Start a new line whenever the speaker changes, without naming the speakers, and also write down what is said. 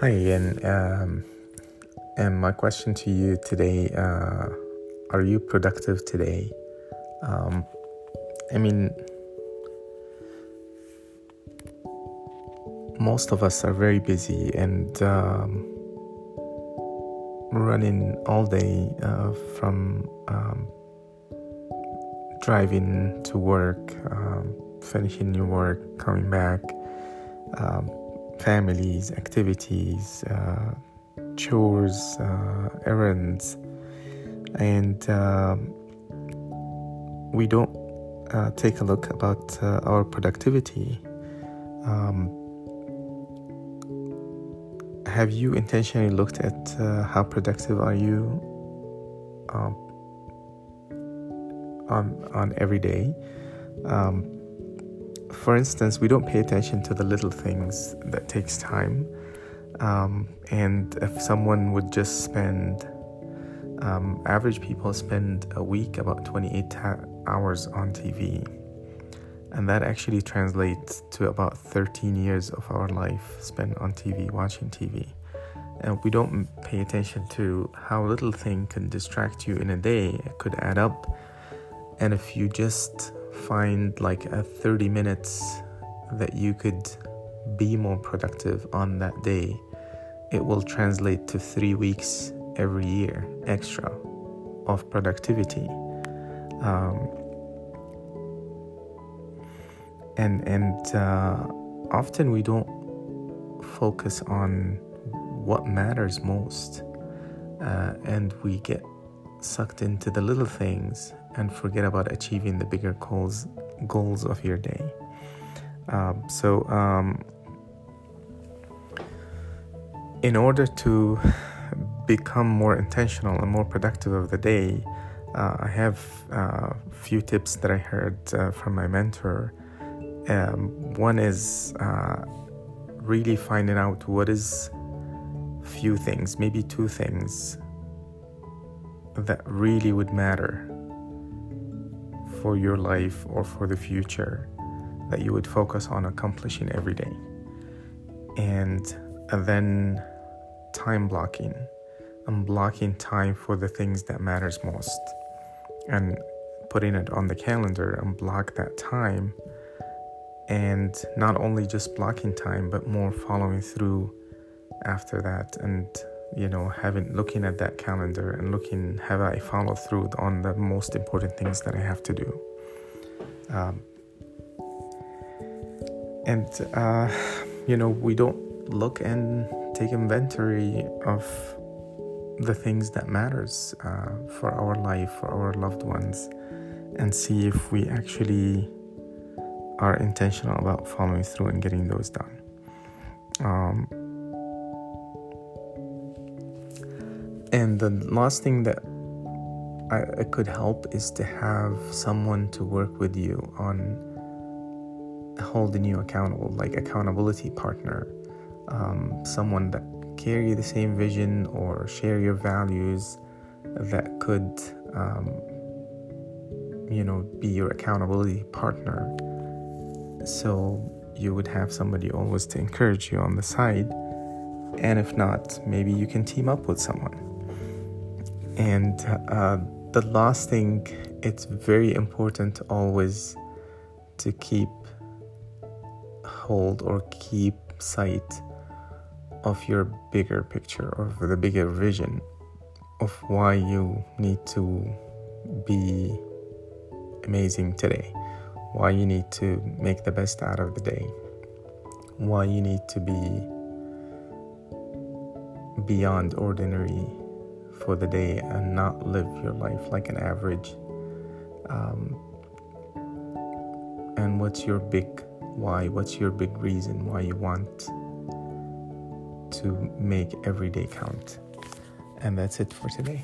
Hi, and um, and my question to you today: uh, Are you productive today? Um, I mean, most of us are very busy and um, running all day uh, from um, driving to work, um, finishing your work, coming back, um, families, activities, uh, chores, uh, errands, and um, we don't uh, take a look about uh, our productivity. Um, have you intentionally looked at uh, how productive are you um, on on every day? Um, for instance, we don't pay attention to the little things that takes time. Um, and if someone would just spend, um, average people spend a week about 28 ta- hours on TV. And that actually translates to about 13 years of our life spent on TV, watching TV. And we don't pay attention to how little thing can distract you in a day. It could add up. And if you just find like a 30 minutes that you could be more productive on that day, it will translate to three weeks every year extra of productivity. Um, and and uh, often we don't focus on what matters most, uh, and we get sucked into the little things and forget about achieving the bigger goals goals of your day. Um, so, um, in order to become more intentional and more productive of the day, uh, I have a uh, few tips that I heard uh, from my mentor. Um, one is uh, really finding out what is few things, maybe two things that really would matter for your life or for the future that you would focus on accomplishing every day. And then time blocking. I'm blocking time for the things that matters most. And putting it on the calendar and block that time and not only just blocking time but more following through after that and you know having looking at that calendar and looking have i followed through on the most important things that i have to do? Um, and uh, you know we don't look and take inventory of the things that matters uh, for our life for our loved ones and see if we actually are intentional about following through and getting those done. Um, And the last thing that I, I, could help is to have someone to work with you on holding you accountable, like accountability partner, um, someone that carry the same vision or share your values that could, um, you know, be your accountability partner. So you would have somebody always to encourage you on the side. And if not, maybe you can team up with someone. And uh, the last thing, it's very important always to keep hold or keep sight of your bigger picture or the bigger vision of why you need to be amazing today, why you need to make the best out of the day, why you need to be beyond ordinary for the day and not live your life like an average. Um, and what's your big why? What's your big reason why you want to make every day count? And that's it for today.